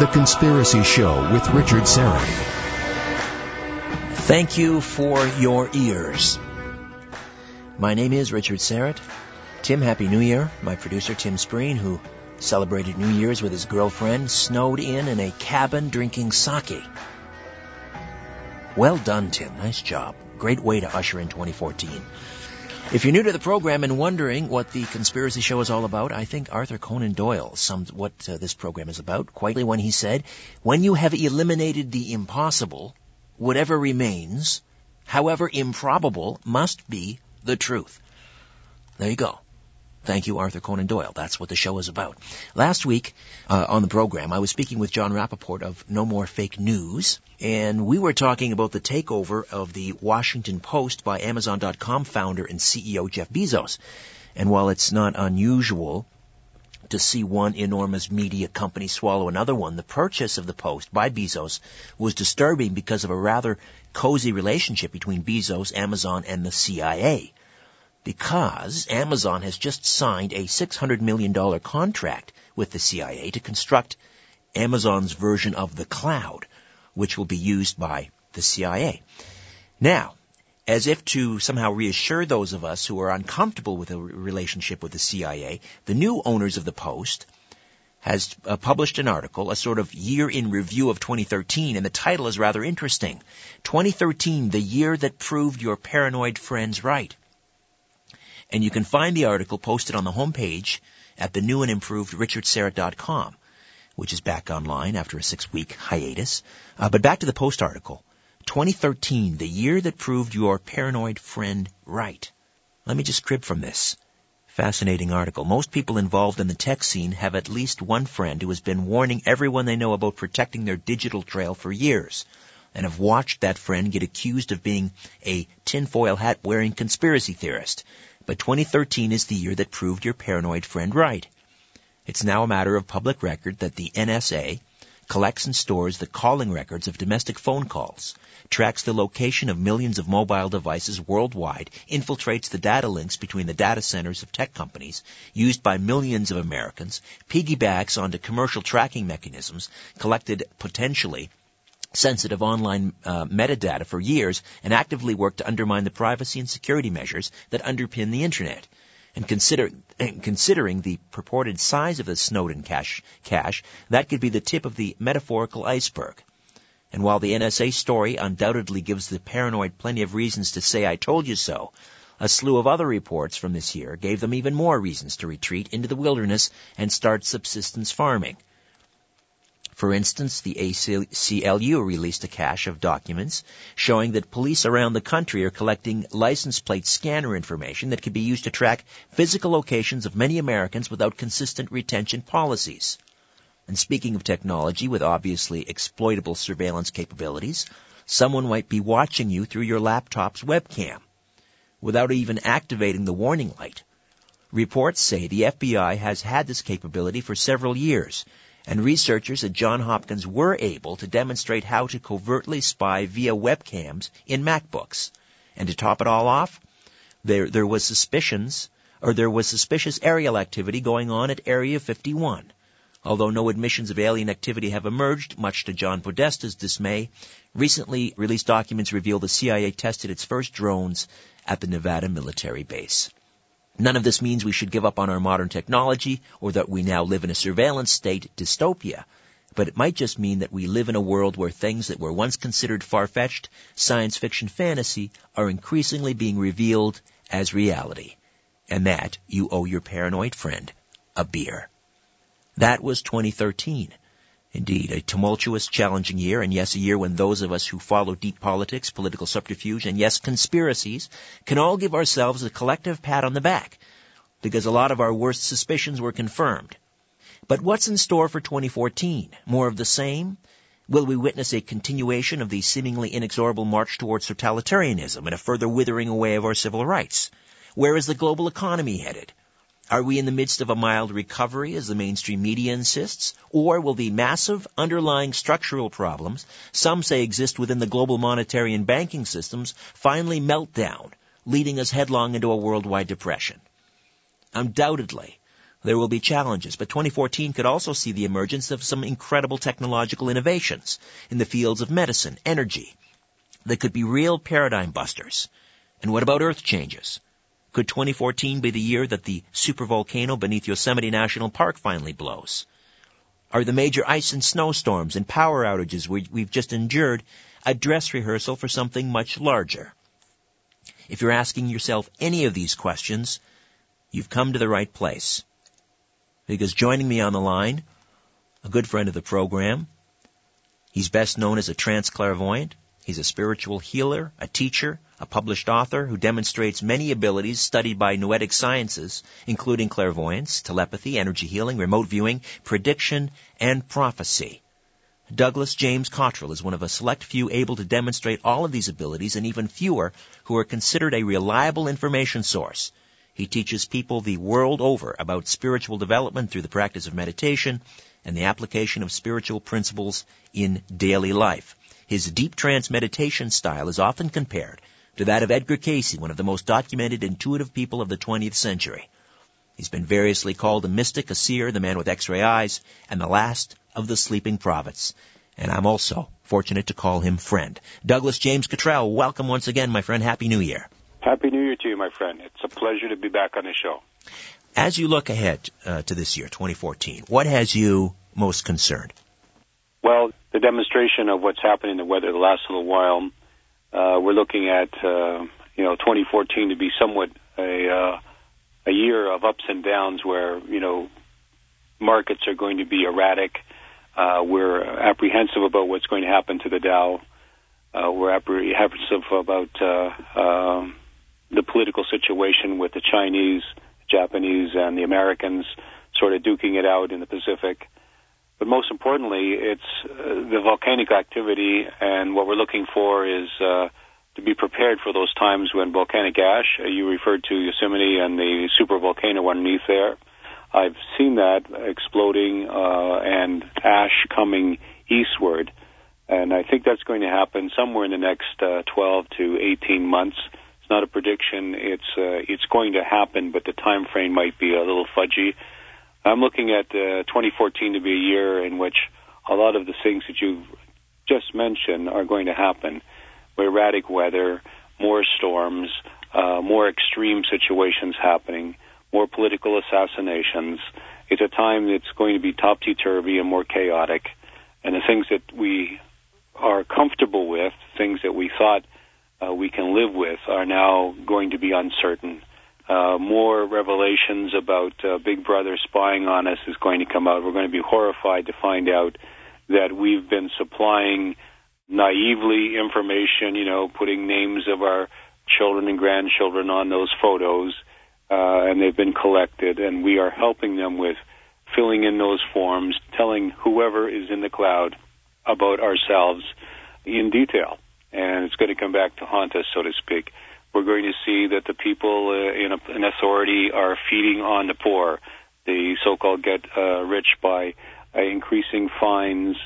The Conspiracy Show with Richard Syrett. Thank you for your ears. My name is Richard Syrett. Tim, Happy New Year. My producer, Tim Spreen, who celebrated New Year's with his girlfriend, snowed in in a cabin drinking sake. Well done, Tim. Nice job. Great way to usher in 2014. If you're new to the program and wondering what the conspiracy show is all about, I think Arthur Conan Doyle summed what uh, this program is about quite when he said, when you have eliminated the impossible, whatever remains, however improbable, must be the truth. There you go. Thank you, Arthur Conan Doyle. That's what the show is about. Last week uh, on the program, I was speaking with Jon Rappoport of No More Fake News, and we were talking about the takeover of the Washington Post by Amazon.com founder and CEO Jeff Bezos. And while it's not unusual to see one enormous media company swallow another one, the purchase of the Post by Bezos was disturbing because of a rather cozy relationship between Bezos, Amazon, and the CIA because Amazon has just signed a $600 million contract with the CIA to construct Amazon's version of the cloud, which will be used by the CIA. Now, as if to somehow reassure those of us who are uncomfortable with a relationship with the CIA, the new owners of the Post has uh, published an article, a sort of year in review of 2013, and the title is rather interesting. 2013, the year that proved your paranoid friends right. And you can find the article posted on the homepage at the new and improved richardsyrett.com, which is back online after a six week hiatus. Uh, but back to the post article. 2013, the year that proved your paranoid friend right. Let me just crib from this. Fascinating article. Most people involved in the tech scene have at least one friend who has been warning everyone they know about protecting their digital trail for years and have watched that friend get accused of being a tinfoil hat wearing conspiracy theorist. But 2013 is the year that proved your paranoid friend right. It's now a matter of public record that the NSA collects and stores the calling records of domestic phone calls, tracks the location of millions of mobile devices worldwide, infiltrates the data links between the data centers of tech companies used by millions of Americans, piggybacks onto commercial tracking mechanisms collected potentially sensitive online uh, metadata for years and actively worked to undermine the privacy and security measures that underpin the internet. And, consider, considering the purported size of the Snowden cache, cache, that could be the tip of the metaphorical iceberg. And while the NSA story undoubtedly gives the paranoid plenty of reasons to say I told you so, a slew of other reports from this year gave them even more reasons to retreat into the wilderness and start subsistence farming. For instance, the ACLU released a cache of documents showing that police around the country are collecting license plate scanner information that can be used to track physical locations of many Americans without consistent retention policies. And speaking of technology with obviously exploitable surveillance capabilities, someone might be watching you through your laptop's webcam without even activating the warning light. Reports say the FBI has had this capability for several years and researchers at Johns Hopkins were able to demonstrate how to covertly spy via webcams in MacBooks. And to top it all off, there, there was suspicions, or there was suspicious aerial activity going on at Area 51. Although no admissions of alien activity have emerged, much to John Podesta's dismay, recently released documents reveal the CIA tested its first drones at the Nevada military base. None of this means we should give up on our modern technology or that we now live in a surveillance state dystopia. But it might just mean that we live in a world where things that were once considered far-fetched science fiction fantasy are increasingly being revealed as reality. And that you owe your paranoid friend a beer. That was 2013. Indeed, a tumultuous, challenging year, and yes, a year when those of us who follow deep politics, political subterfuge, and yes, conspiracies, can all give ourselves a collective pat on the back, because a lot of our worst suspicions were confirmed. But what's in store for 2014? More of the same? Will we witness a continuation of the seemingly inexorable march towards totalitarianism and a further withering away of our civil rights? Where is the global economy headed? Are we in the midst of a mild recovery, as the mainstream media insists? Or will the massive underlying structural problems some say exist within the global monetary and banking systems finally melt down, leading us headlong into a worldwide depression? Undoubtedly, There will be challenges, but 2014 could also see the emergence of some incredible technological innovations in the fields of medicine, energy, that could be real paradigm busters. And what about earth changes? Could 2014 be the year that the supervolcano beneath Yosemite National Park finally blows? Are the major ice and snowstorms and power outages we've just endured a dress rehearsal for something much larger? If you're asking yourself any of these questions, you've come to the right place because joining me on the line, a good friend of the program, he's best known as a trance clairvoyant. He's a spiritual healer, a teacher, a published author who demonstrates many abilities studied by noetic sciences, including clairvoyance, telepathy, energy healing, remote viewing, prediction, and prophecy. Douglas James Cottrell is one of a select few able to demonstrate all of these abilities and even fewer who are considered a reliable information source he teaches people the world over about spiritual development through the practice of meditation and the application of spiritual principles in daily life. His deep trance meditation style is often compared to that of Edgar Cayce, one of the most documented intuitive people of the 20th century. He's been variously called a mystic, a seer, the man with x-ray eyes, and the last of the sleeping prophets. And I'm also fortunate to call him friend. Douglas James Cottrell, welcome once again, my friend. Happy New Year. Happy New Year to you, my friend. It's a pleasure to be back on the show. As you look ahead uh, to this year, 2014, what has you most concerned? Well, the demonstration of what's happening in the weather the last little while, uh, we're looking at uh, you know 2014 to be somewhat a uh, a year of ups and downs, where you know markets are going to be erratic. Uh, we're apprehensive about what's going to happen to the Dow. Uh, we're apprehensive about uh, um, the political situation with the Chinese, Japanese, and the Americans sort of duking it out in the Pacific. But most importantly, it's uh, the volcanic activity, and what we're looking for is uh, to be prepared for those times when volcanic ash, uh, you referred to Yosemite and the super volcano underneath there. I've seen that exploding uh, and ash coming eastward. And I think that's going to happen somewhere in the next uh, 12 to 18 months It's not a prediction. It's uh, it's going to happen, but the time frame might be a little fudgy. I'm looking at uh, 2014 to be a year in which a lot of the things that you've just mentioned are going to happen. Erratic weather, more storms, uh, more extreme situations happening, more political assassinations. It's a time that's going to be topsy turvy and more chaotic. And the things that we are comfortable with, things that we thought uh, we can live with are now going to be uncertain. Uh, more revelations about uh, Big Brother spying on us is going to come out. We're going to be horrified to find out that we've been supplying naively information, you know, putting names of our children and grandchildren on those photos, uh, and they've been collected, and we are helping them with filling in those forms, telling whoever is in the cloud about ourselves in detail and it's going to come back to haunt us, so to speak. We're going to see that the people uh, in, a, in authority are feeding on the poor, the so-called get uh, rich by uh, increasing fines,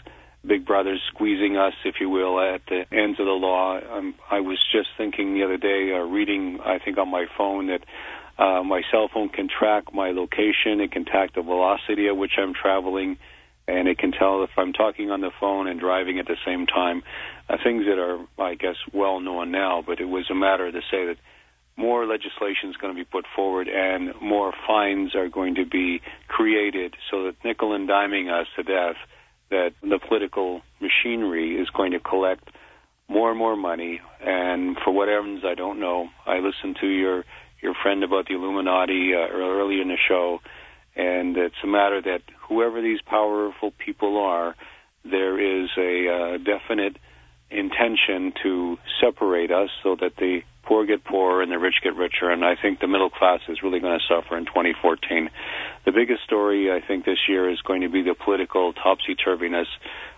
Big Brother's squeezing us, if you will, at the ends of the law. Um, I was just thinking the other day, uh, reading, I think on my phone, that uh, my cell phone can track my location. It can track the velocity at which I'm traveling and it can tell if I'm talking on the phone and driving at the same time. Uh, things that are, I guess, well known now, but it was a matter to say that more legislation is going to be put forward and more fines are going to be created so that nickel and diming us to death, that the political machinery is going to collect more and more money. And for what reasons, I don't know. I listened to your your friend about the Illuminati uh, earlier in the show and it's a matter that whoever these powerful people are, there is a uh, definite intention to separate us so that the poor get poorer and the rich get richer. And I think the middle class is really going to suffer in 2014. The biggest story, I think, this year is going to be the political topsy turviness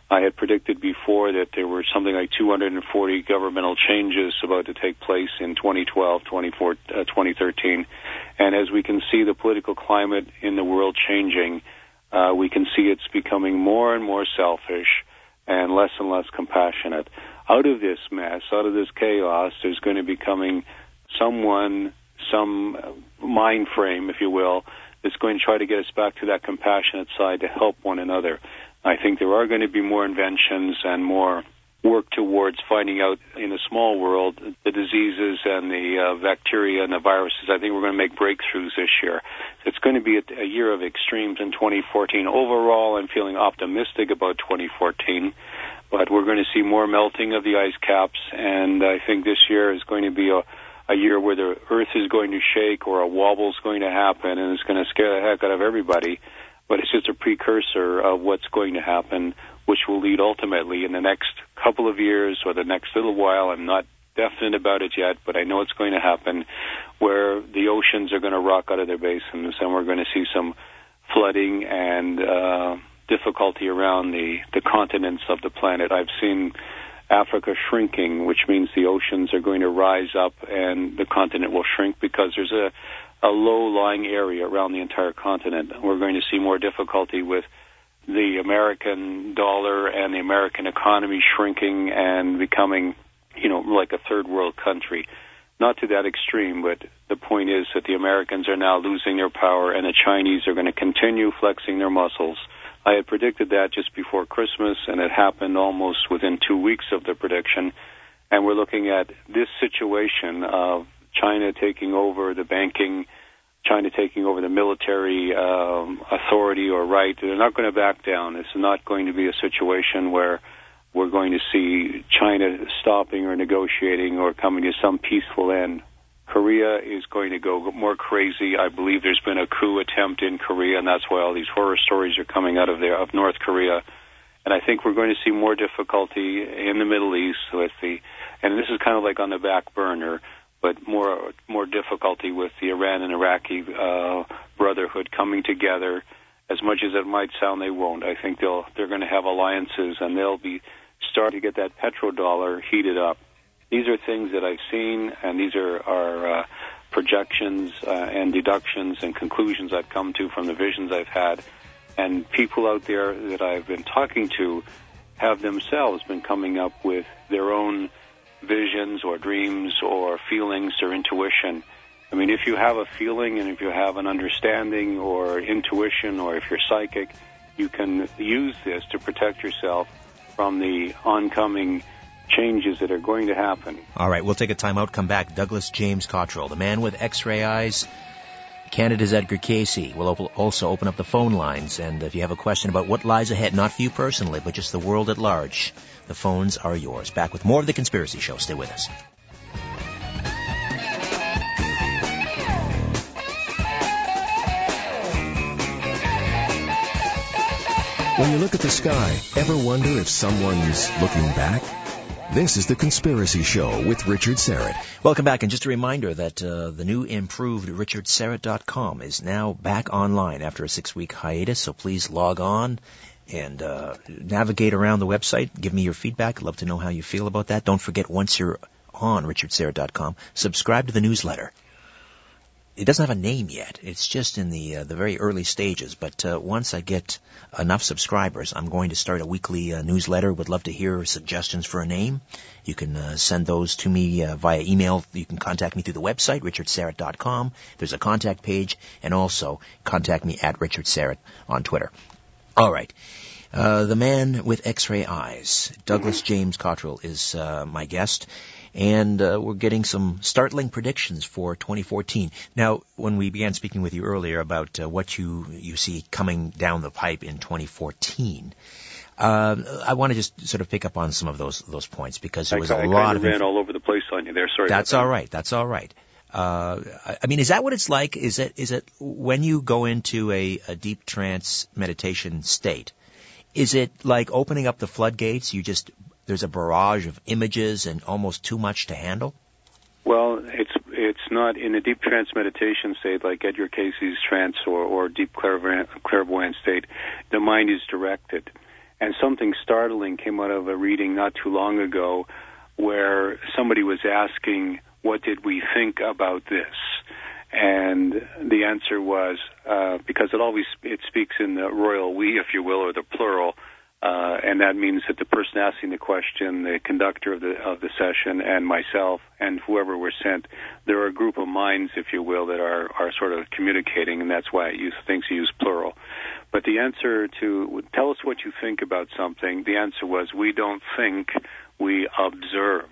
I had predicted before that there were something like 240 governmental changes about to take place in 2012, 2013. Uh, and as we can see the political climate in the world changing, uh, we can see it's becoming more and more selfish and less and less compassionate. Out of this mess, out of this chaos, there's going to be coming someone, some mind frame, if you will, that's going to try to get us back to that compassionate side to help one another. I think there are going to be more inventions and more work towards finding out in a small world the diseases and the uh, bacteria and the viruses. I think we're going to make breakthroughs this year. It's going to be a, a year of extremes in 2014. Overall, I'm feeling optimistic about 2014, but we're going to see more melting of the ice caps, and I think this year is going to be a a year where the earth is going to shake or a wobble is going to happen and it's going to scare the heck out of everybody. But it's just a precursor of what's going to happen, which will lead ultimately in the next couple of years or the next little while. I'm not definite about it yet, but I know it's going to happen where the oceans are going to rock out of their basins and we're going to see some flooding and uh, difficulty around the, the continents of the planet. I've seen Africa shrinking, which means the oceans are going to rise up and the continent will shrink because there's a, a low-lying area around the entire continent. We're going to see more difficulty with the American dollar and the American economy shrinking and becoming, you know, like a third world country. Not to that extreme, but the point is that the Americans are now losing their power and the Chinese are going to continue flexing their muscles I had predicted that just before Christmas, and it happened almost within two weeks of the prediction. And we're looking at this situation of China taking over the banking, China taking over the military um, authority or right. They're not going to back down. It's not going to be a situation where we're going to see China stopping or negotiating or coming to some peaceful end. Korea is going to go more crazy. I believe there's been a coup attempt in Korea, and that's why all these horror stories are coming out of there of North Korea. And I think we're going to see more difficulty in the Middle East with the, and this is kind of like on the back burner, but more more difficulty with the Iran and Iraqi uh, brotherhood coming together. As much as it might sound, they won't. I think they'll they're going to have alliances, and they'll be starting to get that petrodollar heated up these are things that I've seen, and these are, are uh, projections uh, and deductions and conclusions I've come to from the visions I've had. And people out there that I've been talking to have themselves been coming up with their own visions or dreams or feelings or intuition. I mean, if you have a feeling and if you have an understanding or intuition or if you're psychic, you can use this to protect yourself from the oncoming changes that are going to happen. All right, we'll take a time out, come back. Douglas James Cottrell, the man with x-ray eyes. Canada's Edgar Cayce will also open up the phone lines. And if you have a question about what lies ahead, not for you personally, but just the world at large, the phones are yours. Back with more of The Conspiracy Show. Stay with us. When you look at the sky, ever wonder if someone's looking back? This is The Conspiracy Show with Richard Syrett. Welcome back, and just a reminder that uh, the new improved richardsyrett.com is now back online after a six-week hiatus, so please log on and uh, navigate around the website. Give me your feedback. I'd love to know how you feel about that. Don't forget, once you're on richardsyrett.com, subscribe to the newsletter it doesn't have a name yet. It's just in the uh, the very early stages. But uh, once I get enough subscribers, I'm going to start a weekly uh, newsletter. Would love to hear suggestions for a name. You can uh, send those to me uh, via email. You can contact me through the website richardsyrett.com. There's a contact page, and also contact me at richardsyrett on Twitter. All right. Uh, the man with X-ray eyes, Douglas James Cottrell, is uh, my guest and uh, we're getting some startling predictions for 2014. Now, when we began speaking with you earlier about uh, what you you see coming down the pipe in 2014. Uh, I want to just sort of pick up on some of those those points because there was I, a lot of of ran all over the place on you there. Sorry. That's all right. That's all right. Uh, I mean, is that what it's like? Is it is it when you go into a, a deep trance meditation state? Is it like opening up the floodgates? You just there's a barrage of images and almost too much to handle? Well, it's it's not in a deep trance meditation state like Edgar Cayce's trance or, or deep clairvoyant, clairvoyant state. The mind is directed. And something startling came out of a reading not too long ago where somebody was asking, What did we think about this? And the answer was, uh, because it always it speaks in the royal we, if you will, or the plural, Uh, and that means that the person asking the question, the conductor of the of the session, and myself, and whoever we're sent, there are a group of minds, if you will, that are are sort of communicating, and that's why it use, thinks you use plural. But the answer to tell us what you think about something, the answer was we don't think, we observe,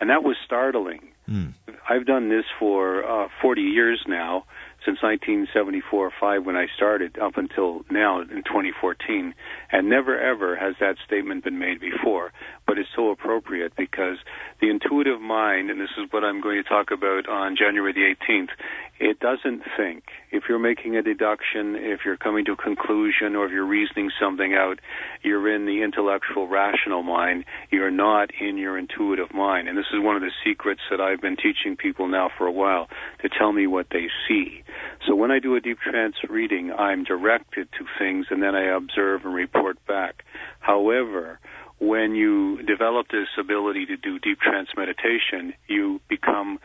and that was startling. Mm. I've done this for uh, 40 years now, since 1974 or 5 when I started up until now in 2014 and never ever has that statement been made before but it's so appropriate because the intuitive mind and this is what I'm going to talk about on January the 18th it doesn't think. If you're making a deduction if you're coming to a conclusion or if you're reasoning something out you're in the intellectual rational mind. You're not in your intuitive mind. And this is one of the secrets that I've been teaching people now for a while to tell me what they see. So when I do a deep trance reading, I'm directed to things and then I observe and report back. However, when you develop this ability to do deep trance meditation, you become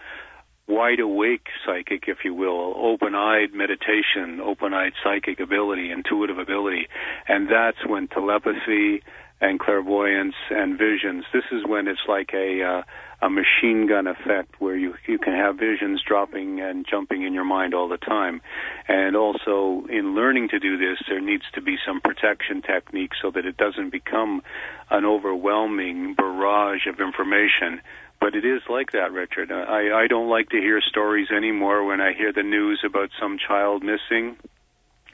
wide awake psychic, if you will, open eyed meditation, open eyed psychic ability, intuitive ability. And that's when telepathy and clairvoyance and visions, this is when it's like a, uh, a machine gun effect where you you can have visions dropping and jumping in your mind all the time and also in learning to do this there needs to be some protection techniques so that it doesn't become an overwhelming barrage of information but it is like that richard i i don't like to hear stories anymore when i hear the news about some child missing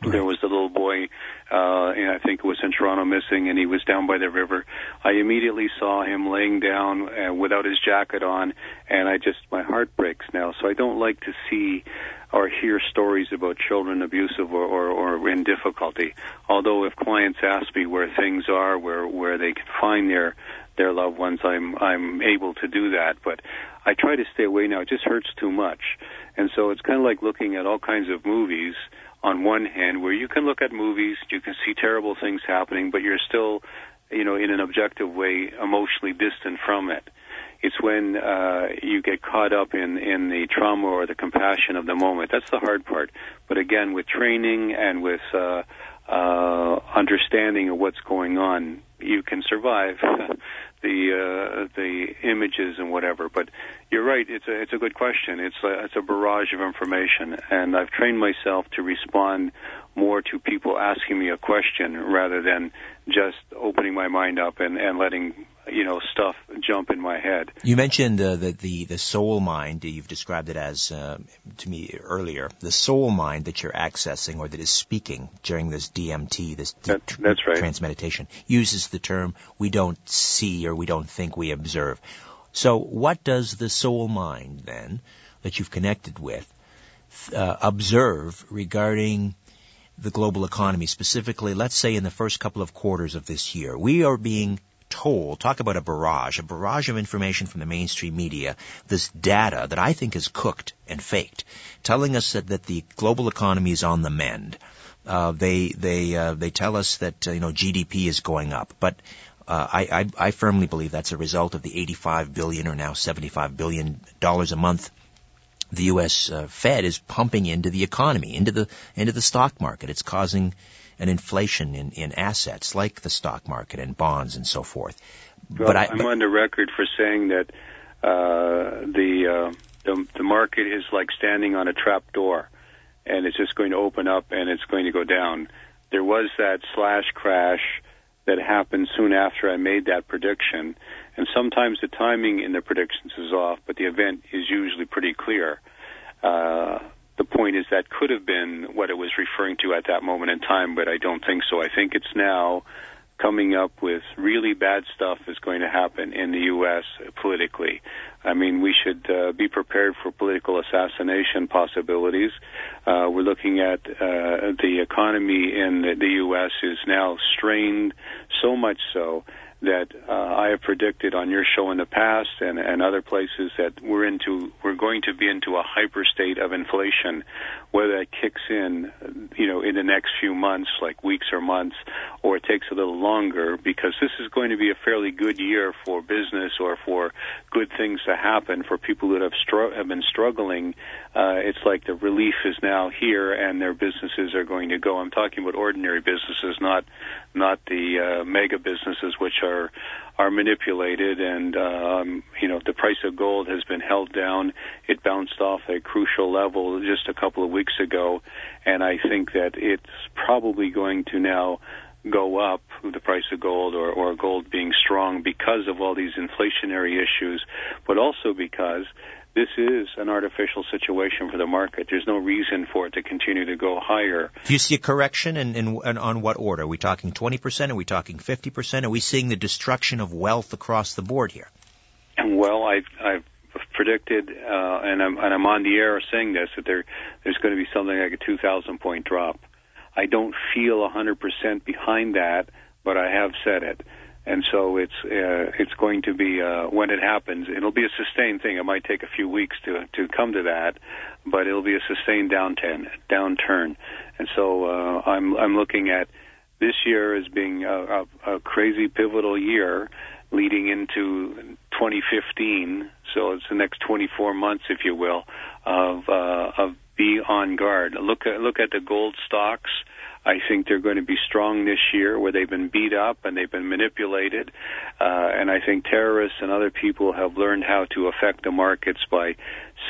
Right. There was a little boy, uh, and I think it was in Toronto missing, and he was down by the river. I immediately saw him laying down uh, without his jacket on, and I just, my heart breaks now. So I don't like to see or hear stories about children abusive or, or, or in difficulty. Although if clients ask me where things are, where, where they can find their, their loved ones, I'm, I'm able to do that. But I try to stay away now. It just hurts too much. And so it's kind of like looking at all kinds of movies on one hand where you can look at movies, you can see terrible things happening, but you're still, you know, in an objective way, emotionally distant from it. It's when uh, you get caught up in in the trauma or the compassion of the moment. That's the hard part. But again, with training and with uh, uh, understanding of what's going on, you can survive the uh, the images and whatever. But you're right; it's a it's a good question. It's a, it's a barrage of information, and I've trained myself to respond more to people asking me a question rather than just opening my mind up and and letting you know stuff jump in my head. You mentioned uh, the, the the soul mind. You've described it as uh, to me earlier. The soul mind that you're accessing or that is speaking during this DMT, this that, that's right. trance meditation, uses the term we don't see or we don't think we observe. So, what does the soul mind then that you've connected with uh, observe regarding the global economy, specifically, let's say in the first couple of quarters of this year, we are being told, talk about a barrage, a barrage of information from the mainstream media, this data that I think is cooked and faked, telling us that, that the global economy is on the mend. Uh, they they uh, they tell us that uh, you know GDP is going up, but uh, I, I I firmly believe that's a result of the 85 billion or now 75 billion dollars a month the U.S. Uh, Fed is pumping into the economy, into the into the stock market. It's causing an inflation in, in assets like the stock market and bonds and so forth. Well, but I, am on the record for saying that uh, the, uh, the the market is like standing on a trap door, and it's just going to open up and it's going to go down. There was that flash crash that happened soon after I made that prediction, and sometimes the timing in the predictions is off, but the event is usually pretty clear. Uh, the point is that could have been what it was referring to at that moment in time, but I don't think so. I think it's now coming up with really bad stuff is going to happen in the U.S. politically. I mean, we should uh, be prepared for political assassination possibilities. Uh, we're looking at uh, the economy in the, the U.S. is now strained so much so that uh, I have predicted on your show in the past and, and other places that we're into we're going to be into a hyper state of inflation, whether that kicks in, you know, in the next few months, like weeks or months, or it takes a little longer, because this is going to be a fairly good year for business or for good things to happen for people that have str- have been struggling. Uh, it's like the relief is now here, and their businesses are going to go. I'm talking about ordinary businesses, not not the uh, mega businesses which are are manipulated. And um, you know, the price of gold has been held down. It bounced off a crucial level just a couple of weeks ago, and I think that it's probably going to now go up the price of gold or, or gold being strong because of all these inflationary issues, but also because this is an artificial situation for the market. There's no reason for it to continue to go higher. Do you see a correction and in, in, on what order? Are we talking 20%? Are we talking 50%? Are we seeing the destruction of wealth across the board here? And well, I've, I've predicted, uh, and, I'm, and I'm on the air saying this, that there, there's going to be something like a 2,000 point drop. I don't feel 100% behind that, but I have said it and so it's uh, it's going to be uh, when it happens. It'll be a sustained thing. It might take a few weeks to to come to that, but it'll be a sustained downturn. Downturn, and so uh, I'm I'm looking at this year as being a, a, a crazy pivotal year leading into 2015. So it's the next 24 months, if you will, of uh, of be on guard. Look at look at the gold stocks. I think they're going to be strong this year, where they've been beat up and they've been manipulated. Uh, and I think terrorists and other people have learned how to affect the markets by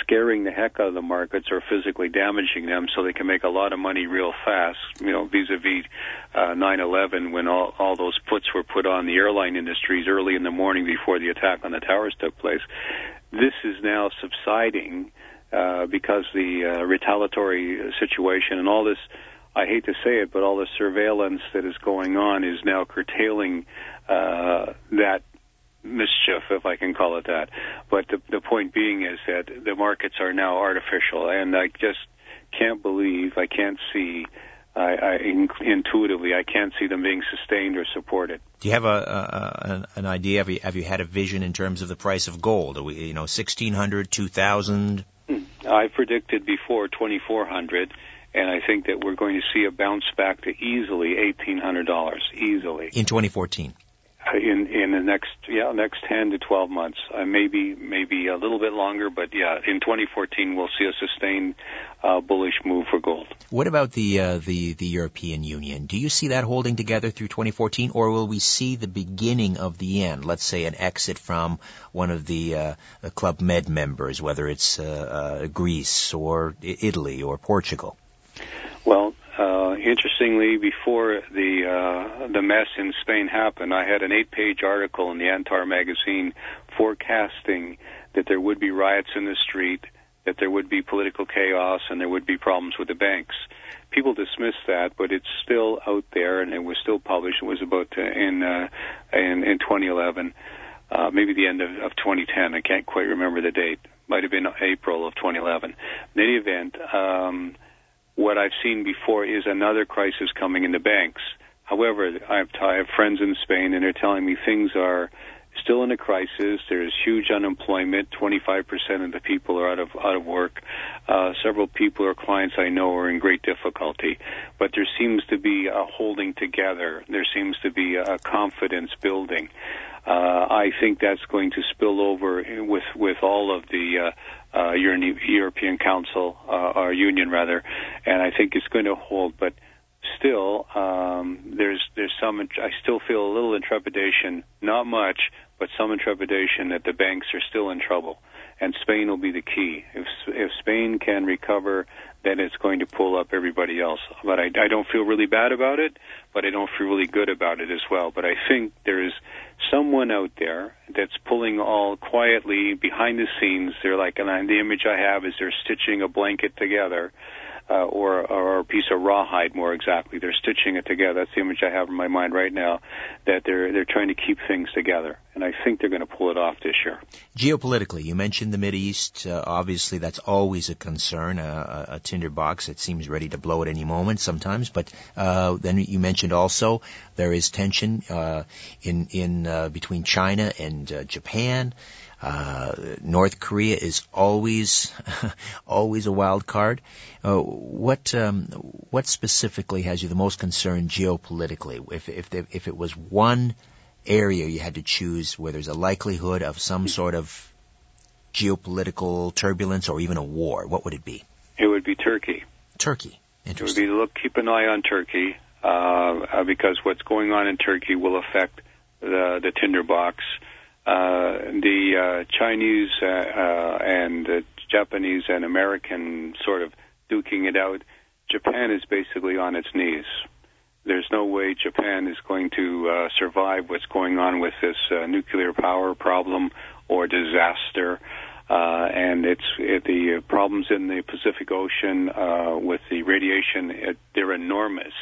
scaring the heck out of the markets or physically damaging them, so they can make a lot of money real fast. You know, vis-a-vis uh, 9/11, when all all those puts were put on the airline industries early in the morning before the attack on the towers took place. This is now subsiding uh, because the uh, retaliatory situation and all this I hate to say it, but all the surveillance that is going on is now curtailing uh, that mischief, if I can call it that. But the, the point being is that the markets are now artificial, and I just can't believe, I can't see, I, I in, intuitively, I can't see them being sustained or supported. Do you have a, a an, an, idea? Have you have you had a vision in terms of the price of gold? Are we, you know, sixteen hundred, two thousand? Hmm. I predicted before twenty four hundred and I think that we're going to see a bounce back to easily eighteen hundred dollars easily. In 2014. Uh, in in the next yeah next 10 to 12 months. Uh, maybe maybe a little bit longer but yeah in 2014 we'll see a sustained uh, bullish move for gold. What about the uh, the the European Union? Do you see that holding together through 2014 or will we see the beginning of the end? Let's say an exit from one of the, uh, club med members whether it's uh, Greece or Italy or Portugal well, uh, interestingly, before the uh, the mess in Spain happened, I had an eight-page article in the Antar magazine forecasting that there would be riots in the street, that there would be political chaos, and there would be problems with the banks. People dismiss that, but it's still out there, and it was still published. It was about uh, in uh, in in 2011, uh, maybe the end of, of 2010. I can't quite remember the date. Might have been April of 2011. In any event. Um, what I've seen before is another crisis coming in the banks. However, I have, I have friends in Spain, and they're telling me things are still in a crisis. There's huge unemployment. 25% of the people are out of out of work. Uh, several people or clients I know are in great difficulty. But there seems to be a holding together. There seems to be a confidence building. Uh, I think that's going to spill over with with all of the uh, uh, European Council uh, or Union rather, and I think it's going to hold. But still, um, there's there's some. I still feel a little intrepidation, not much, but some intrepidation that the banks are still in trouble, and Spain will be the key. If if Spain can recover, then it's going to pull up everybody else. But I, I don't feel really bad about it, but I don't feel really good about it as well. But I think there is someone out there that's pulling all quietly behind the scenes. They're like, and the image I have is they're stitching a blanket together uh, or or a piece of rawhide more exactly. They're stitching it together. That's the image I have in my mind right now. That they're they're trying to keep things together, and I think they're going to pull it off this year. Geopolitically, you mentioned the Middle East. Uh, obviously, that's always a concern. Uh, a, a tinderbox that seems ready to blow at any moment sometimes. But uh, then you mentioned also there is tension uh, in in uh, between China and uh, Japan. Uh, North Korea is always, always a wild card. Uh, what, um, what specifically has you the most concerned geopolitically? If, if, if it was one area you had to choose where there's a likelihood of some sort of geopolitical turbulence or even a war, what would it be? It would be Turkey. Turkey. Interesting. It would be look, keep an eye on Turkey uh, uh, because what's going on in Turkey will affect the the tinderbox the uh, Chinese uh, uh, and Japanese and American sort of duking it out, Japan is basically on its knees. There's no way Japan is going to uh, survive what's going on with this uh, nuclear power problem or disaster. Uh, and it's it, the problems in the Pacific Ocean uh, with the radiation. It, they're enormous.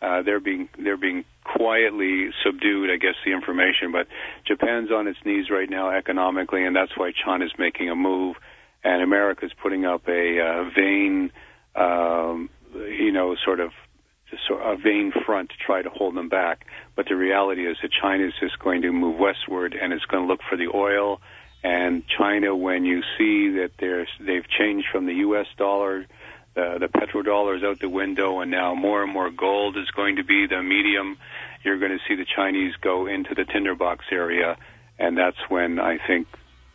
Uh, they're being they're being quietly subdued, I guess, the information. But Japan's on its knees right now economically, and that's why China's making a move, and America's putting up a uh, vain, um, you know, sort of sort a vain front to try to hold them back. But the reality is that China is just going to move westward, and it's going to look for the oil. And China, when you see that they've changed from the U.S. dollar the the petrodollar is out the window, and now more and more gold is going to be the medium. You're going to see the Chinese go into the tinderbox area, and that's when I think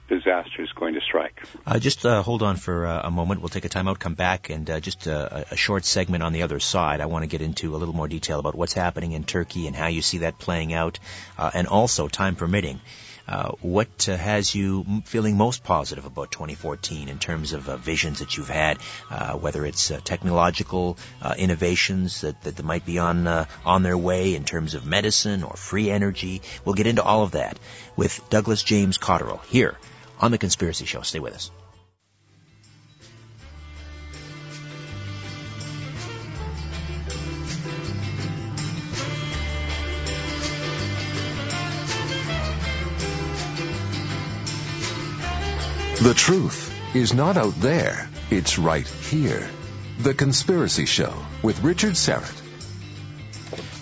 disaster is going to strike. Uh, just uh, hold on for uh, a moment. We'll take a time out, come back, and uh, just uh, a, short segment on the other side. I want to get into a little more detail about what's happening in Turkey and how you see that playing out, uh, and also, time permitting, uh, what uh, has you feeling most positive about 2014 in terms of uh, visions that you've had, uh, whether it's uh, technological innovations that, that might be on on their way in terms of medicine or free energy? We'll get into all of that with Douglas James Cottrell here on the Conspiracy Show. Stay with us. The truth is not out there, it's right here. The Conspiracy Show with Richard Syrett.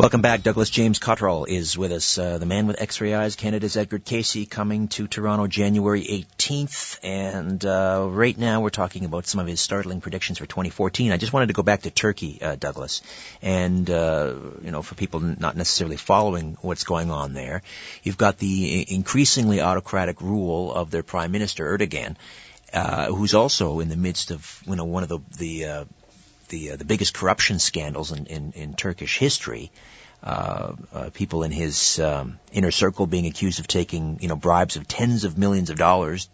Welcome back. Douglas James Cottrell is with us, uh, the man with X-ray eyes, Canada's Edgar Cayce, coming to Toronto January 18th. And uh, right now we're talking about some of his startling predictions for 2014. I just wanted to go back to Turkey, uh, Douglas, and uh, you know, for people not necessarily following what's going on there, you've got the increasingly autocratic rule of their Prime Minister Erdogan. Uh, who's also in the midst of you know one of the the uh, the uh, the biggest corruption scandals in in, in Turkish history. Uh, uh, people in his um, inner circle being accused of taking you know bribes of tens of millions of dollars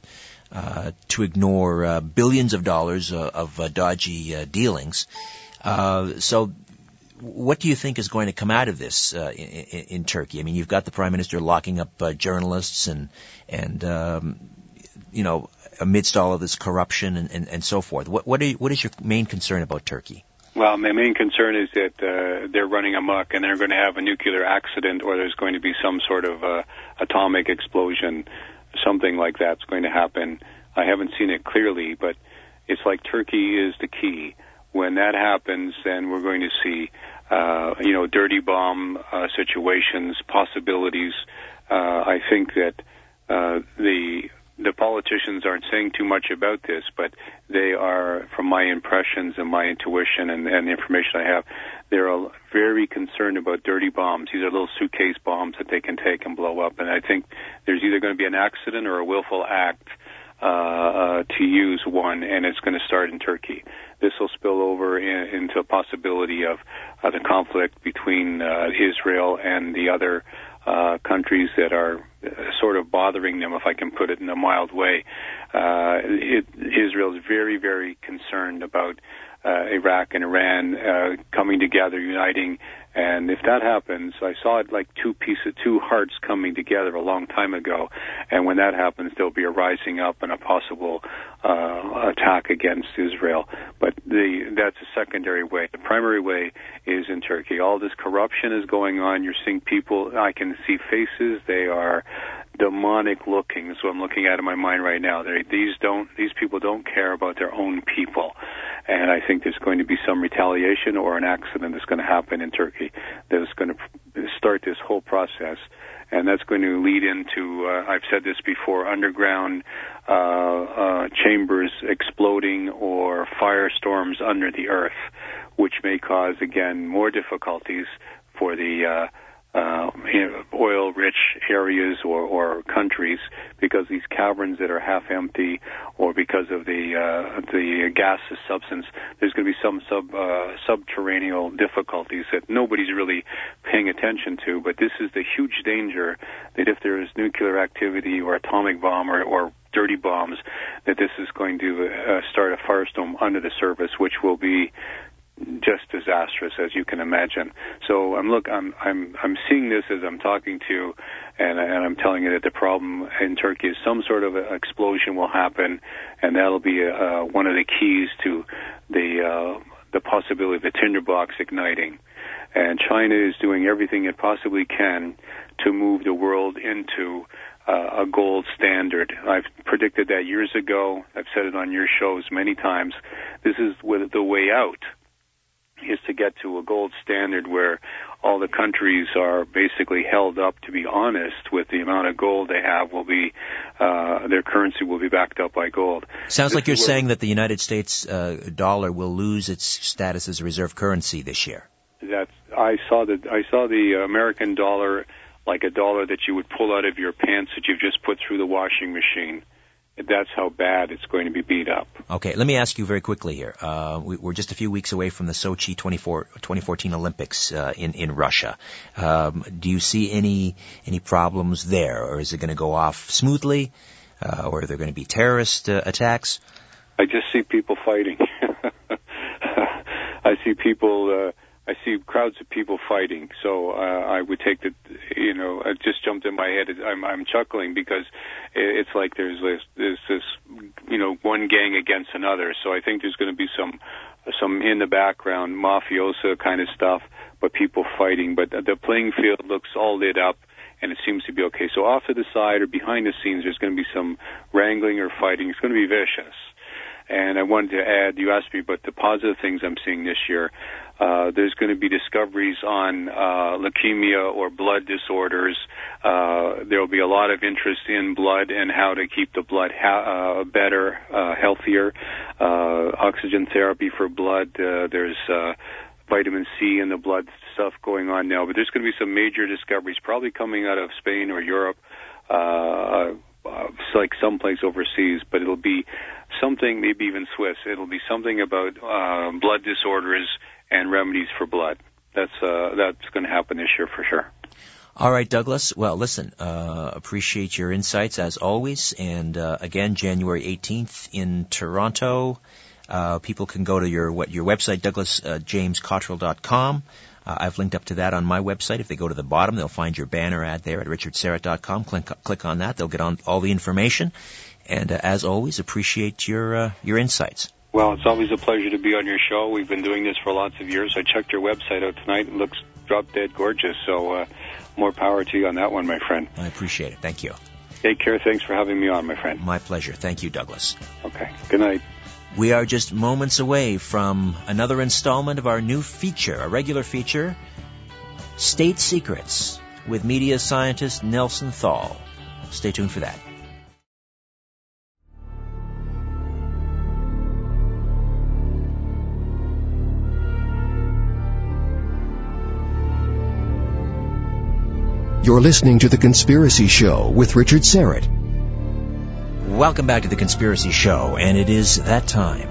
uh, to ignore uh, billions of dollars uh, of uh, dodgy uh, dealings. Uh, so. What do you think is going to come out of this uh, in, in Turkey? I mean, you've got the prime minister locking up uh, journalists and and um, you know amidst all of this corruption and, and, and so forth. What, what, you, what is your main concern about Turkey? Well, my main concern is that uh, they're running amok and they're going to have a nuclear accident or there's going to be some sort of uh, atomic explosion. Something like that's going to happen. I haven't seen it clearly, but it's like Turkey is the key. When that happens, then we're going to see, uh, you know, dirty bomb uh, situations, possibilities. Uh, I think that uh, the the politicians aren't saying too much about this, but they are, from my impressions and my intuition and, and the information I have, they're very concerned about dirty bombs. These are little suitcase bombs that they can take and blow up. And I think there's either going to be an accident or a willful act uh, uh, to use one, and it's going to start in Turkey. This will spill over in, into a possibility of uh, the conflict between uh, Israel and the other uh, countries that are uh, sort of bothering them, if I can put it in a mild way. Uh, it, Israel is very, very concerned about uh, Iraq and Iran uh, coming together, uniting, And if that happens, I saw it like two pieces, two hearts coming together a long time ago. And when that happens, there'll be a rising up and a possible uh, attack against Israel. But the that's a secondary way. The primary way is in Turkey. All this corruption is going on. You're seeing people. I can see faces. They are demonic looking. So I'm looking at in my mind right now. They, these don't. These people don't care about their own people and I think there's going to be some retaliation or an accident that's going to happen in Turkey that is going to start this whole process, and that's going to lead into uh, I've said this before underground uh, uh, chambers exploding or firestorms under the earth, which may cause again more difficulties for the uh, uh, oil-rich areas or, or countries because these caverns that are half empty or because of the uh, the gaseous substance, there's going to be some sub uh, subterranean difficulties that nobody's really paying attention to. But this is the huge danger that if there is nuclear activity or atomic bomb or, or dirty bombs, that this is going to uh, start a firestorm under the surface, which will be just disastrous as you can imagine. So I'm look I'm I'm I'm seeing this as I'm talking to and and I'm telling you that the problem in Turkey is some sort of explosion will happen and that'll be uh, one of the keys to the uh, the possibility of the tinderbox igniting. And China is doing everything it possibly can to move the world into uh, a gold standard. I've predicted that years ago. I've said it on your shows many times. This is the way out is to get to a gold standard where all the countries are basically held up to be honest with the amount of gold they have will be uh, their currency will be backed up by gold. Sounds this like you're saying that the United States uh, dollar will lose its status as a reserve currency this year. That's I saw the I saw the American dollar like a dollar that you would pull out of your pants that you've just put through the washing machine that's how bad it's going to be beat up. Okay, let me ask you very quickly here. Uh, we, are just a few weeks away from the Sochi 24, 2014 Olympics uh, in in Russia. Um, do you see any any problems there, or is it going to go off smoothly, uh, or are there going to be terrorist uh, attacks? I just see people fighting. I see people uh, I see crowds of people fighting. So uh, I would take the, you know, it just jumped in my head. I'm, I'm chuckling because it's like there's this, there's this, you know, one gang against another. So I think there's going to be some, some in the background mafiosa kind of stuff, but people fighting. But the playing field looks all lit up and it seems to be okay. So off to the side or behind the scenes, there's going to be some wrangling or fighting. It's going to be vicious. And I wanted to add, you asked me about the positive things I'm seeing this year. Uh, there's going to be discoveries on uh, leukemia or blood disorders. Uh, there will be a lot of interest in blood and how to keep the blood ha- uh, better, uh, healthier. Uh, oxygen therapy for blood. There's uh, vitamin C in the blood stuff going on now, but there's going to be some major discoveries probably coming out of Spain or Europe. Uh, uh, like someplace overseas, but it'll be something, maybe even Swiss. It'll be something about uh, blood disorders and remedies for blood. That's uh, that's going to happen this year for sure. All right, Douglas. Well, listen, uh, appreciate your insights as always. And uh, again, January 18th in Toronto. Uh, people can go to your what your website, douglasjamescottrell.com. Uh, I've linked up to that on my website. If they go to the bottom, they'll find your banner ad there at richardsyrett.com. Click, click on that. They'll get on all the information. And uh, as always, appreciate your uh, your insights. Well, it's always a pleasure to be on your show. We've been doing this for lots of years. I checked your website out tonight. It looks drop dead gorgeous. So uh, more power to you on that one, my friend. I appreciate it. Thank you. Take care. Thanks for having me on, my friend. My pleasure. Thank you, Douglas. Okay. Good night. We are just moments away from another installment of our new feature, a regular feature, State Secrets, with media scientist Nelson Thall. Stay tuned for that. You're listening to The Conspiracy Show with Richard Syrett. Welcome back to The Conspiracy Show, and it is that time.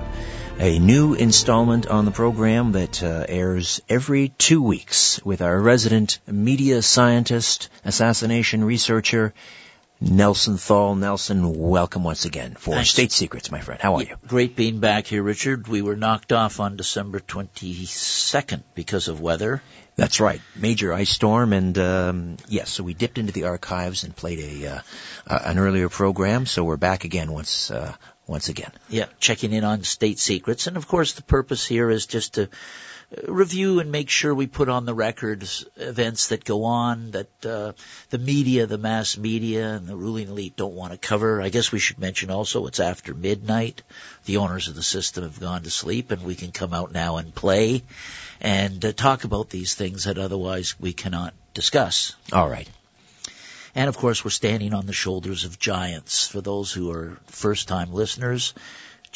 A new installment on the program that uh, airs every two weeks with our resident media scientist, assassination researcher, Nelson Thall. Nelson, welcome once again for Thanks. State Secrets, my friend. How are you? Great being back here, Richard. We were knocked off on December 22nd because of weather. That's right. Major ice storm, and um, yes, so we dipped into the archives and played a uh, uh, an earlier program. So we're back again once uh, once again. Yeah, checking in on state secrets. And of course, the purpose here is just to review and make sure we put on the records events that go on that uh, the media, the mass media, and the ruling elite don't want to cover. I guess we should mention also it's after midnight. The owners of the system have gone to sleep, and we can come out now and play and uh, talk about these things that otherwise we cannot discuss. All right. And of course, we're standing on the shoulders of giants. For those who are first time listeners,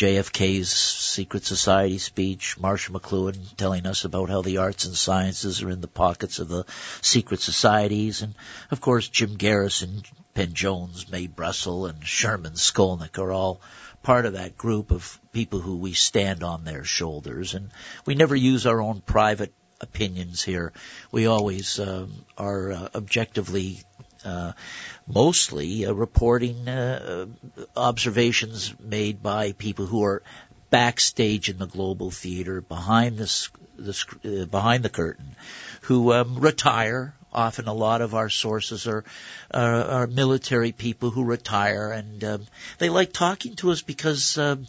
JFK's Secret Society speech, Marshall McLuhan telling us about how the arts and sciences are in the pockets of the secret societies, and of course Jim Garrison, Penn Jones, Mae Brussell, and Sherman Skolnick are all part of that group of people who we stand on their shoulders, and we never use our own private opinions here. We always um, are uh, objectively uh, mostly uh, reporting uh, observations made by people who are backstage in the global theater behind the, the uh, behind the curtain who um, retire. Often a lot of our sources are are, are military people who retire and um, they like talking to us because um,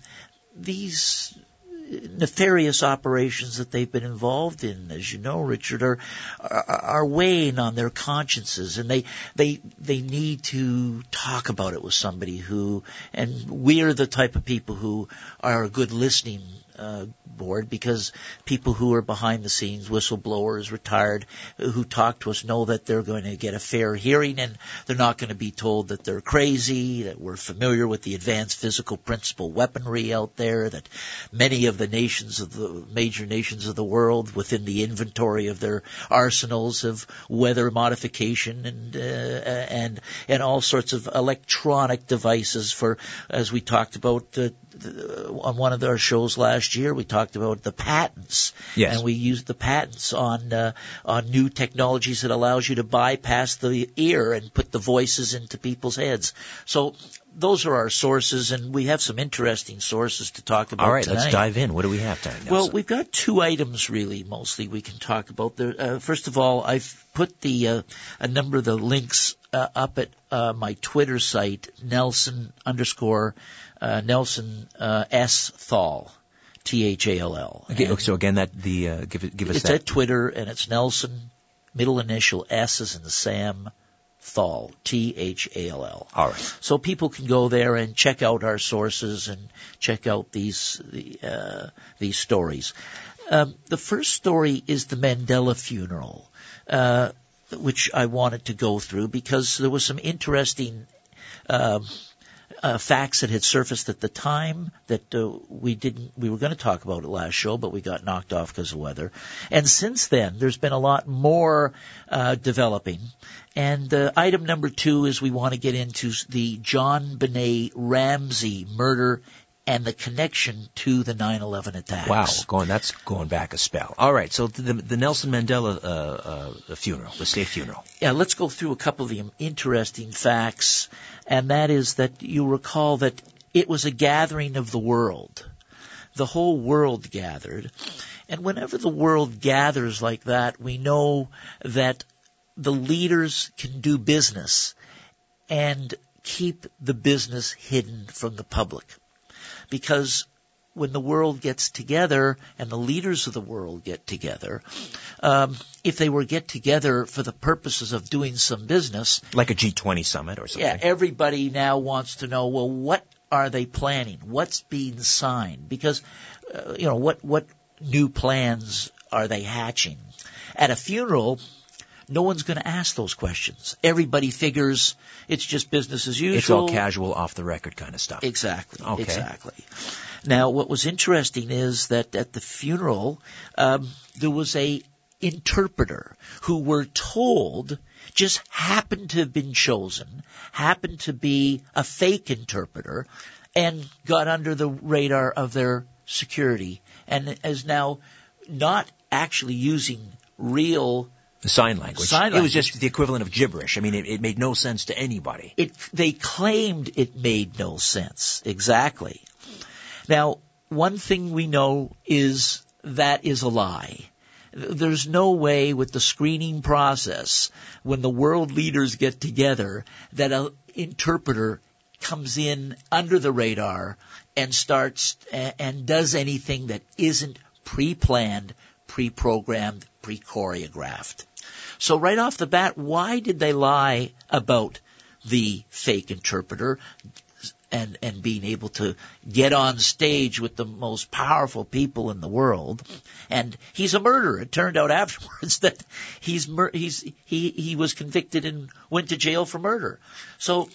these nefarious operations that they've been involved in, as you know, Richard, are, are are weighing on their consciences, and they they they need to talk about it with somebody who, and we're the type of people who are a good listening uh, board because people who are behind the scenes, whistleblowers, retired, who talk to us know that they're going to get a fair hearing and they're not going to be told that they're crazy, that we're familiar with the advanced physical principle weaponry out there, that many of the nations of the major nations of the world within the inventory of their arsenals of weather modification and uh, and and all sorts of electronic devices for as we talked about uh, on one of our shows last year we talked about the patents Yes. and we used the patents on uh, on new technologies that allows you to bypass the ear and put the voices into people's heads so those are our sources and we have some interesting sources to talk about All right, tonight. let's dive in. What do we have tonight? Well, we've got two items really, mostly we can talk about. There, uh, first of all, I've put the uh, a number of the links uh, up at uh, my Twitter site, Nelson underscore uh, Nelson uh, S Thall, T H A L L. Okay, so again, that the uh, give it, give us It's that. at Twitter, and it's Nelson, middle initial S is in Sam, Thall, T H A L L. All right. So people can go there and check out our sources and check out these the, uh, these stories. Um, the first story is the Mandela funeral, uh, which I wanted to go through because there was some interesting. Um, uh, facts that had surfaced at the time that uh, we didn't we were going to talk about it last show, but we got knocked off because of weather. And since then, there's been a lot more uh, developing. And uh, item number two is we want to get into the JonBenét Ramsey murder and the connection to the 9/11 attacks. Wow, going that's going back a spell. All right, so the, the Nelson Mandela uh, uh, funeral, the state funeral. Yeah, let's go through a couple of the interesting facts, and that is that you recall that it was a gathering of the world. The whole world gathered. And whenever the world gathers like that, we know that the leaders can do business and keep the business hidden from the public. Because when the world gets together and the leaders of the world get together, um, if they were get together for the purposes of doing some business, Like a G20 summit or something. yeah, everybody now wants to know, well, what are they planning? What's being signed? Because, uh, you know, what, what new plans are they hatching? At a funeral, no one's going to ask those questions. Everybody figures it's just business as usual. It's all casual, off the record kind of stuff. Exactly. Okay. Exactly. Now, what was interesting is that at the funeral, um, there was a interpreter who were told just happened to have been chosen, happened to be a fake interpreter, and got under the radar of their security, and is now not actually using real sign language. Sign It was just the equivalent of gibberish. I mean, it, it made no sense to anybody. It, they claimed it made no sense. Exactly. Now, one thing we know is that is a lie. There's no way with the screening process, when the world leaders get together, that an interpreter comes in under the radar and starts and does anything that isn't pre-planned, pre-programmed, pre-choreographed. So right off the bat, why did they lie about the fake interpreter and, and being able to get on stage with the most powerful people in the world? And he's a murderer. It turned out afterwards that he's, mur- he's, he, he was convicted and went to jail for murder. So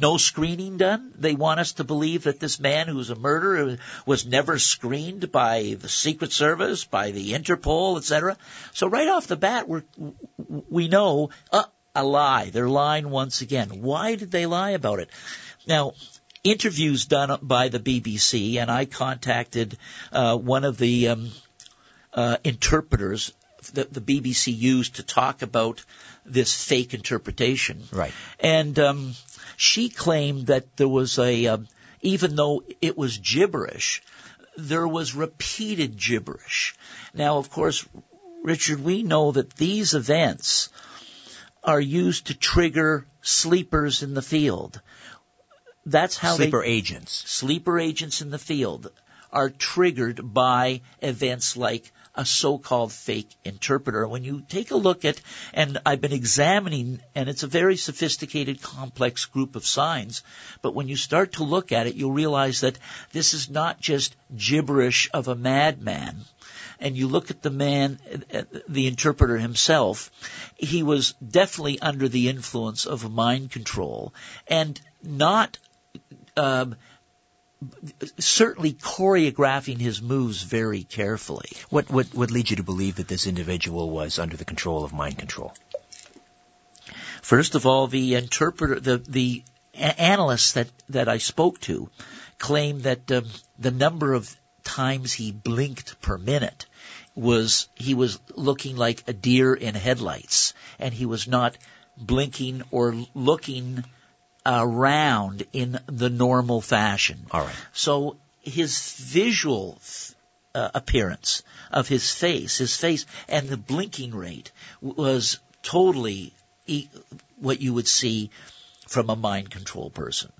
no screening done. They want us to believe that this man who's a murderer was never screened by the Secret Service, by the Interpol, etc. So right off the bat, we're, we know uh, a lie. They're lying once again. Why did they lie about it? Now, interviews done by the BBC, and I contacted uh, one of the um, uh, interpreters that the BBC used to talk about this fake interpretation. Right. And um, she claimed that there was a, um, even though it was gibberish, there was repeated gibberish. Now, of course, Richard, we know that these events are used to trigger sleepers in the field. That's how they Sleeper agents. sleeper agents in the field are triggered by events like a so-called fake interpreter. When you take a look at, and I've been examining, and it's a very sophisticated, complex group of signs, but when you start to look at it, you'll realize that this is not just gibberish of a madman. And you look at the man, the interpreter himself, he was definitely under the influence of mind control and not um, certainly choreographing his moves very carefully. What, what, leads you to believe that this individual was under the control of mind control? First of all, the interpreter, the the analysts that that I spoke to, claimed that um, the number of times he blinked per minute was he was looking like a deer in headlights, and he was not blinking or looking around in the normal fashion. All right. So his visual uh, appearance of his face, his face, and the blinking rate was totally e- what you would see from a mind control person.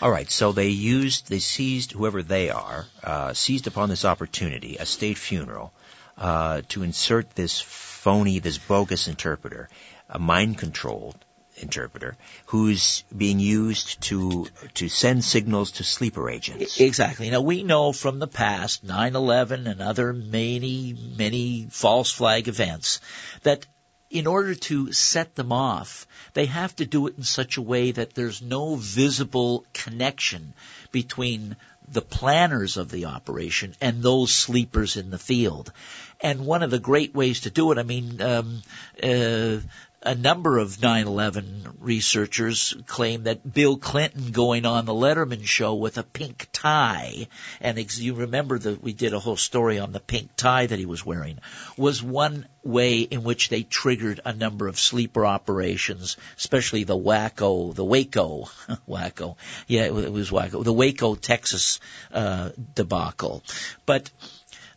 All right, so they used, they seized whoever they are, uh, seized upon this opportunity, a state funeral, uh, to insert this phony, this bogus interpreter, a mind-controlled interpreter, who's being used to to send signals to sleeper agents. Exactly. Now we know from the past, 9/11 and other many, many false flag events, that in order to set them off, they have to do it in such a way that there's no visible connection between the planners of the operation and those sleepers in the field. And one of the great ways to do it, I mean, um, uh, a number of 9/11 researchers claim that Bill Clinton going on the Letterman show with a pink tie, and ex- you remember that we did a whole story on the pink tie that he was wearing, was one way in which they triggered a number of sleeper operations, especially the Waco, the Waco, Waco, yeah, it was Waco, the Waco, Texas uh, debacle, but.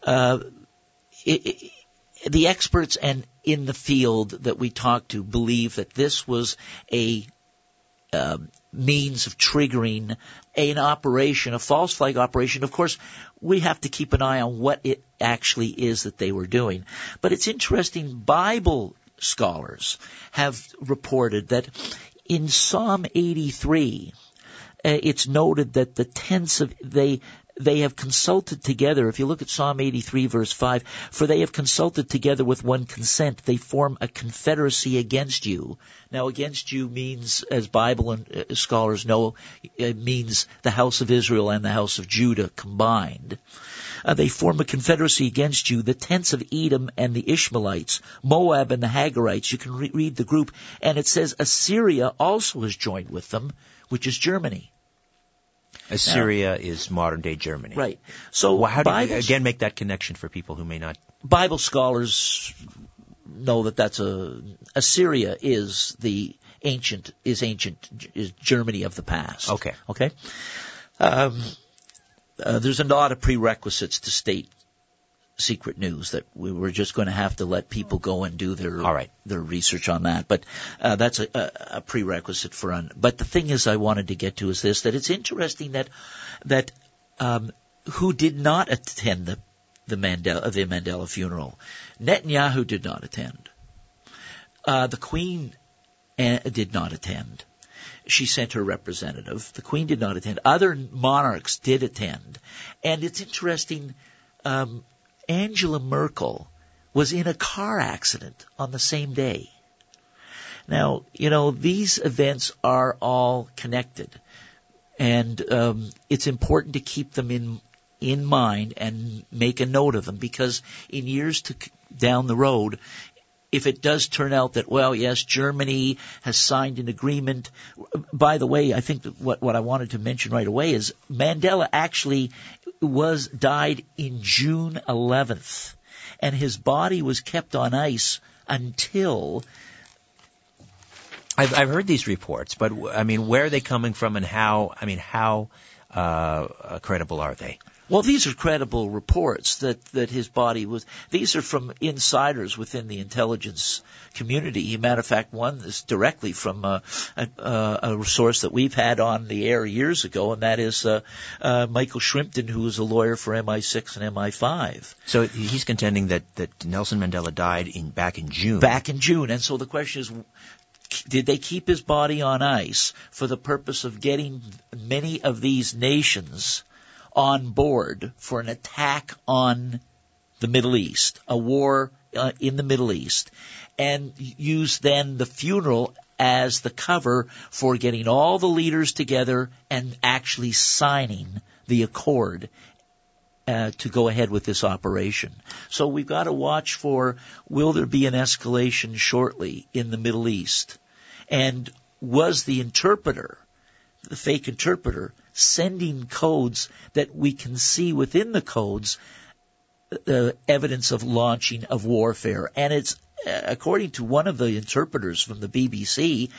Uh, it, it, the experts and in the field that we talked to believe that this was a um, means of triggering an operation, a false flag operation. Of course, we have to keep an eye on what it actually is that they were doing. But it's interesting, Bible scholars have reported that in Psalm 83, uh, it's noted that the tents of they they have consulted together. If you look at Psalm 83 verse 5, for they have consulted together with one consent. They form a confederacy against you. Now against you means, as Bible and uh, scholars know, it means the house of Israel and the house of Judah combined. Uh, they form a confederacy against you, the tents of Edom and the Ishmaelites, Moab and the Hagarites. You can re- read the group. And it says Assyria also has joined with them, which is Germany. Assyria is modern day Germany. Right. So Well, how do you again make that connection for people who may not? Bible scholars know that that's a Assyria is the ancient is ancient is Germany of the past. Okay. Okay. Um, uh, there's a lot of prerequisites to state secret news that we were just going to have to let people go and do their All right. their research on that. But uh, that's a, a, a prerequisite for. Un- but the thing is, I wanted to get to is this: that it's interesting that that um, who did not attend the the Mandela the Mandela funeral, Netanyahu did not attend. Uh, the Queen uh, did not attend. She sent her representative. The Queen did not attend. Other monarchs did attend, and it's interesting. Um, Angela Merkel was in a car accident on the same day. Now, you know, these events are all connected, and um, it's important to keep them in in mind and make a note of them because in years to down the road, if it does turn out that well, yes, Germany has signed an agreement. By the way, I think what what I wanted to mention right away is Mandela actually was died in June 11th, and his body was kept on ice until. I've, I've heard these reports, but I mean, where are they coming from, and how? I mean, how uh, credible are they? Well, these are credible reports that, that his body was. These are from insiders within the intelligence community. As a matter of fact, one is directly from a, a, a source that we've had on the air years ago, and that is uh, uh, Michael Shrimpton, who is a lawyer for MI6 and MI5. So he's contending that, that Nelson Mandela died in back in June. Back in June, and so the question is, did they keep his body on ice for the purpose of getting many of these nations on board for an attack on the Middle East, a war uh, in the Middle East, and use then the funeral as the cover for getting all the leaders together and actually signing the accord uh, to go ahead with this operation. So we've got to watch for will there be an escalation shortly in the Middle East? And was the interpreter, the fake interpreter, sending codes that we can see within the codes the evidence of launching of warfare. And it's according to one of the interpreters from the BBC,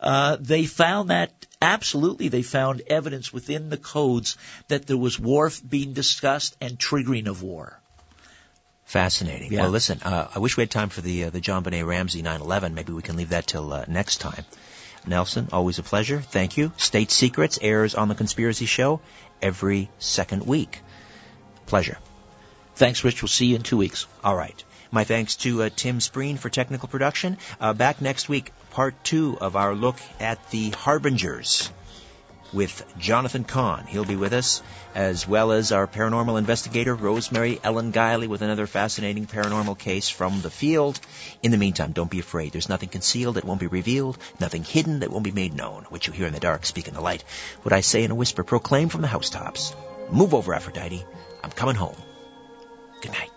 uh, they found that absolutely they found evidence within the codes that there was war being discussed and triggering of war. Fascinating. Yeah. Well, listen, uh, I wish we had time for the uh, the JonBenét Ramsey 9/11. Maybe we can leave that till uh, next time. Nelson, always a pleasure. Thank you. State Secrets airs on the Conspiracy Show every second week. Pleasure. Thanks, Rich. We'll see you in two weeks. All right. My thanks to uh, Tim Spreen for technical production. Uh, back next week, part two of our look at the Harbingers with Jonathan Cahn. He'll be with us, as well as our paranormal investigator, Rosemary Ellen Guiley, with another fascinating paranormal case from the field. In the meantime, don't be afraid. There's nothing concealed that won't be revealed, nothing hidden that won't be made known. What you hear in the dark, speak in the light. What I say in a whisper, proclaim from the housetops. Move over, Aphrodite. I'm coming home. Good night.